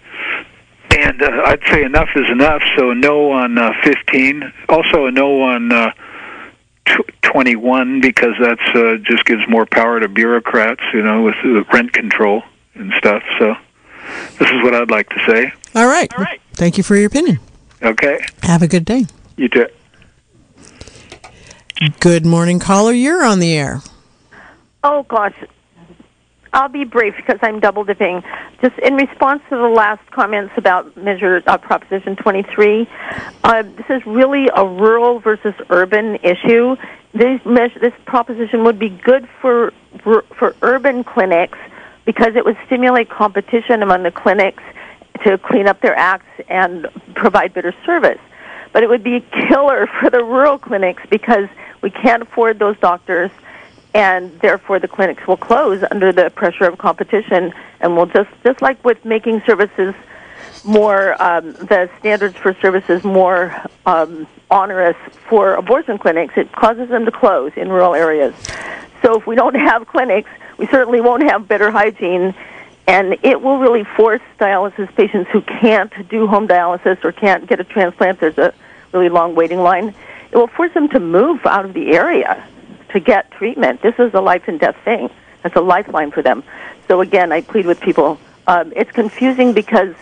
And uh, I'd say enough is enough. So no on uh, 15. Also a no on uh, 21 because that's uh, just gives more power to bureaucrats, you know, with uh, rent control and stuff. So this is what I'd like to say. All right. All right. Thank you for your opinion. Okay. Have a good day. You too. Good morning, caller. You're on the air. Oh gosh, I'll be brief because I'm double dipping. Just in response to the last comments about measure uh, Proposition 23, uh, this is really a rural versus urban issue. This measure, this proposition would be good for for urban clinics because it would stimulate competition among the clinics to clean up their acts and provide better service. But it would be a killer for the rural clinics because we can't afford those doctors and therefore the clinics will close under the pressure of competition and will just just like with making services more um, the standards for services more um, onerous for abortion clinics, it causes them to close in rural areas. So if we don't have clinics, we certainly won't have better hygiene, and it will really force dialysis patients who can't do home dialysis or can't get a transplant. There's a really long waiting line. It will force them to move out of the area to get treatment. This is a life and death thing. That's a lifeline for them. So again, I plead with people. Um, it's confusing because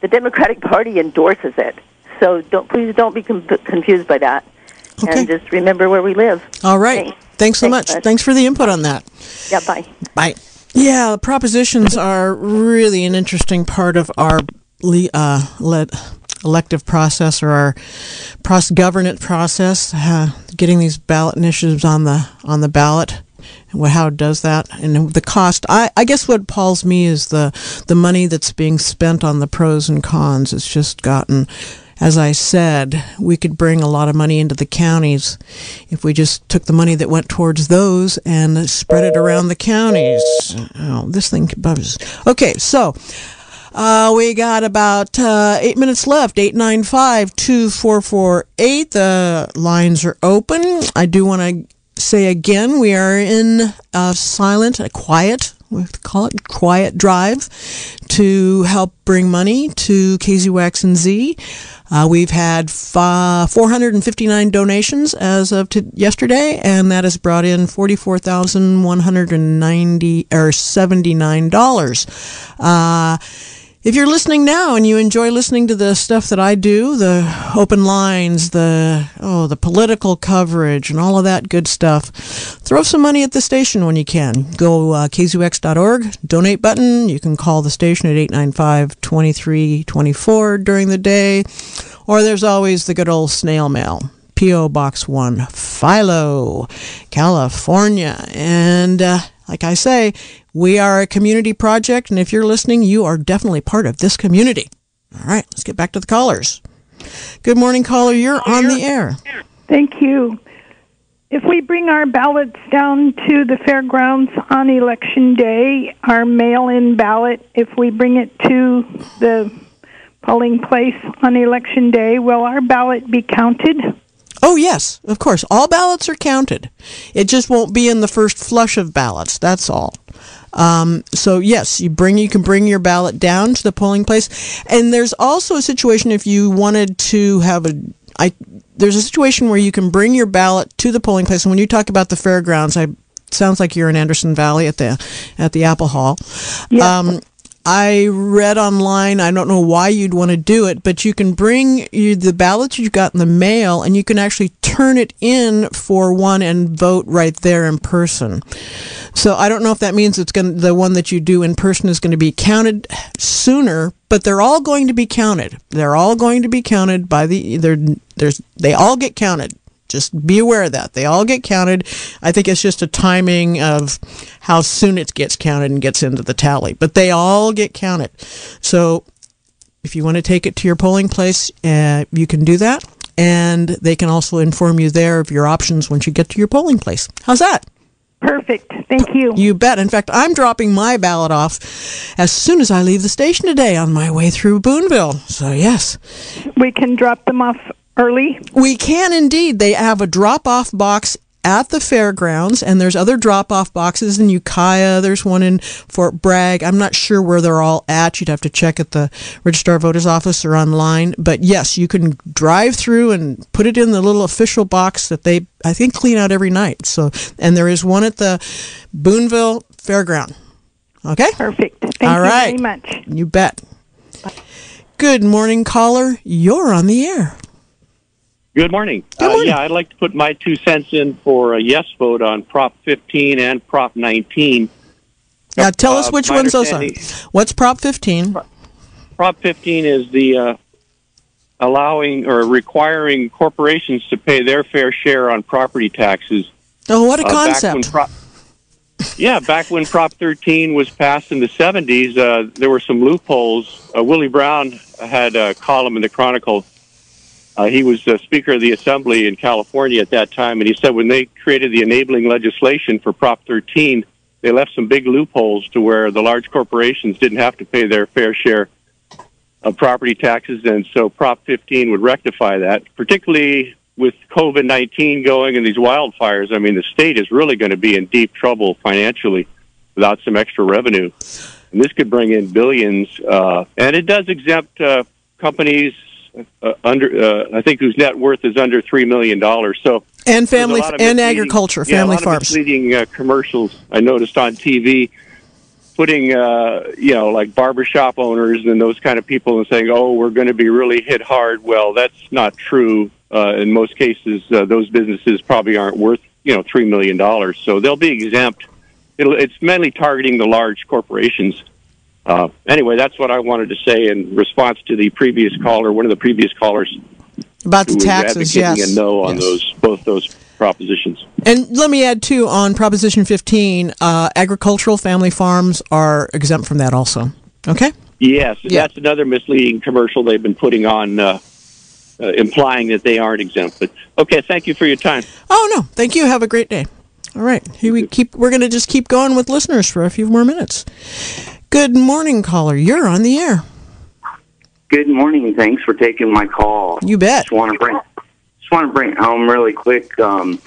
the Democratic Party endorses it. So don't please don't be com- confused by that. Okay. And just remember where we live. All right. Thanks, so much. Bud. Thanks for the input on that. Yeah, bye. Bye. Yeah, propositions are really an interesting part of our le- uh, elective process or our pros- governance process. Uh, getting these ballot initiatives on the on the ballot, and how does that, and the cost. I, I guess what appalls me is the the money that's being spent on the pros and cons. It's just gotten. As I said, we could bring a lot of money into the counties if we just took the money that went towards those and spread it around the counties. Oh, this thing buzzes. Okay, so uh, we got about uh, eight minutes left. 895 2448. The lines are open. I do want to say again, we are in a silent, a quiet, we call it quiet drive to help bring money to KZYX and Z. Uh, we've had fa- 459 donations as of to yesterday, and that has brought in 44,190 or 79 dollars. Uh, if you're listening now and you enjoy listening to the stuff that I do, the open lines, the oh, the political coverage and all of that good stuff, throw some money at the station when you can. Go uh, kzyx.org, donate button. You can call the station at 895-2324 during the day, or there's always the good old snail mail. P.O. Box 1, Philo, California. And uh, like I say, we are a community project, and if you're listening, you are definitely part of this community. All right, let's get back to the callers. Good morning, caller. You're on the air. Thank you. If we bring our ballots down to the fairgrounds on election day, our mail in ballot, if we bring it to the polling place on election day, will our ballot be counted? Oh, yes, of course. All ballots are counted. It just won't be in the first flush of ballots. That's all. Um, so yes, you bring you can bring your ballot down to the polling place, and there's also a situation if you wanted to have a I there's a situation where you can bring your ballot to the polling place. And when you talk about the fairgrounds, I sounds like you're in Anderson Valley at the at the Apple Hall. Um, I read online. I don't know why you'd want to do it, but you can bring you, the ballots you got in the mail, and you can actually turn it in for one and vote right there in person. So I don't know if that means it's going the one that you do in person is going to be counted sooner, but they're all going to be counted. They're all going to be counted by the they're, there's they all get counted. Just be aware of that. They all get counted. I think it's just a timing of how soon it gets counted and gets into the tally, but they all get counted. So if you want to take it to your polling place, uh, you can do that. And they can also inform you there of your options once you get to your polling place. How's that? Perfect. Thank you. You bet. In fact, I'm dropping my ballot off as soon as I leave the station today on my way through Boonville. So, yes. We can drop them off early? We can indeed. They have a drop off box at the fairgrounds, and there's other drop off boxes in Ukiah. There's one in Fort Bragg. I'm not sure where they're all at. You'd have to check at the Registrar Voters office or online. But yes, you can drive through and put it in the little official box that they, I think, clean out every night. So, and there is one at the Boonville Fairground. Okay? Perfect. Thank all you right. very much. You bet. Good morning, caller. You're on the air. Good morning. Uh, yeah, I'd like to put my two cents in for a yes vote on Prop 15 and Prop 19. Now, tell us Uh, which ones those are. What's Prop 15? Prop 15 is the uh, allowing or requiring corporations to pay their fair share on property taxes. Oh, what a Uh, back concept. when Prop- yeah, back when Prop 13 was passed in the 70s, uh, there were some loopholes. Uh, Willie Brown had a column in the Chronicle. Uh, he was uh, Speaker of the Assembly in California at that time, and he said when they created the enabling legislation for Prop 13, they left some big loopholes to where the large corporations didn't have to pay their fair share of property taxes, and so Prop 15 would rectify that, particularly with COVID 19 going and these wildfires. I mean, the state is really going to be in deep trouble financially without some extra revenue. And this could bring in billions, uh, and it does exempt uh, companies uh, under, uh, I think, whose net worth is under $3 million. So and family there's a lot of and agriculture, yeah, family farms. Misleading uh, commercials I noticed on TV, putting uh, you know like barbershop owners and those kind of people and saying, "Oh, we're going to be really hit hard." Well, that's not true. Uh, in most cases, uh, those businesses probably aren't worth you know three million dollars, so they'll be exempt. It'll, it's mainly targeting the large corporations. Uh, anyway, that's what I wanted to say in response to the previous caller, one of the previous callers About the taxes, yes. a no on Yes. those both those propositions. And let me add too on Proposition 15, uh, agricultural family farms are exempt from that also. Okay? Yes, that's another misleading commercial they've been putting on, uh, uh, implying that they aren't exempt. But okay, thank you for your time. Oh no, thank you. Have a great day. All right, here we keep. We're going to just keep going with listeners for a few more minutes. Good morning, caller. You're on the air. Good morning. Thanks for taking my call. You bet. Just want to bring just want to bring home really quick. Um,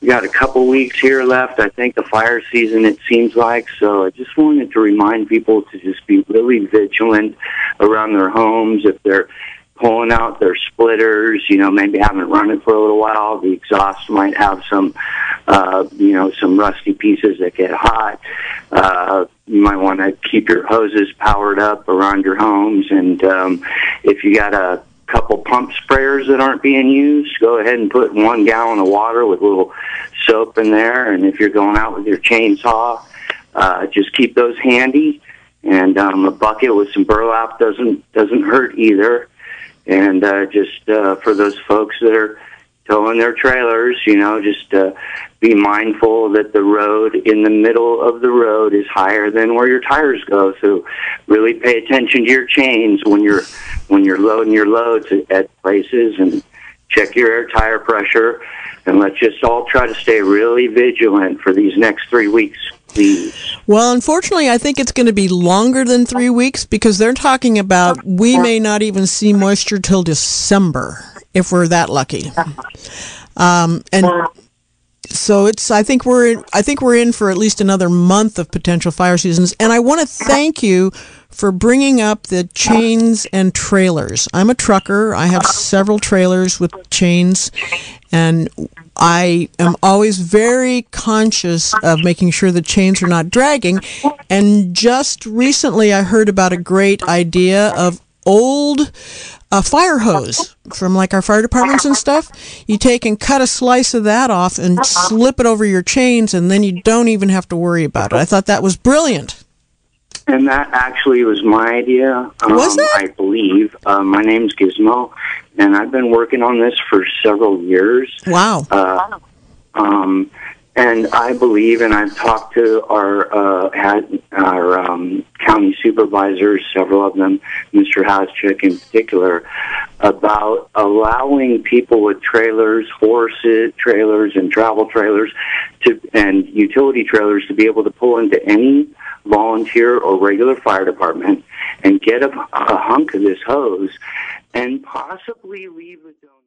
we got a couple weeks here left. I think the fire season. It seems like so. I just wanted to remind people to just be really vigilant around their homes if they're pulling out their splitters. You know, maybe haven't run it for a little while. The exhaust might have some, uh, you know, some rusty pieces that get hot. Uh, you might want to keep your hoses powered up around your homes, and um, if you got a couple pump sprayers that aren't being used, go ahead and put one gallon of water with a little soap in there. And if you're going out with your chainsaw, uh, just keep those handy. And um, a bucket with some burlap doesn't doesn't hurt either. And uh, just uh, for those folks that are towing their trailers, you know, just uh, be mindful that the road in the middle of the road is higher than where your tires go. So really pay attention to your chains when you're when you're loading your loads at, places and check your air tire pressure. And let's just all try to stay really vigilant for these next three weeks, please. Well, unfortunately, I think it's going to be longer than three weeks because they're talking about we may not even see moisture till December if we're that lucky. Um, and so it's I think we're in, I think we're in for at least another month of potential fire seasons. And I want to thank you for bringing up the chains and trailers. I'm a trucker. I have several trailers with chains, and I am always very conscious of making sure the chains are not dragging. And just recently, I heard about a great idea of old uh, fire hose from like our fire departments and stuff. You take and cut a slice of that off and slip it over your chains, and then you don't even have to worry about it. I thought that was brilliant. And that actually was my idea. Um, Was it? I believe. Uh, my name's Gizmo, and I've been working on this for several years. Wow. Uh, um, and I believe, and I've talked to our uh, had our um, county supervisors, several of them, Mr. Haschak in particular, about allowing people with trailers, horses, trailers, and travel trailers, to and utility trailers to be able to pull into any volunteer or regular fire department and get a, a hunk of this hose and possibly leave a donation.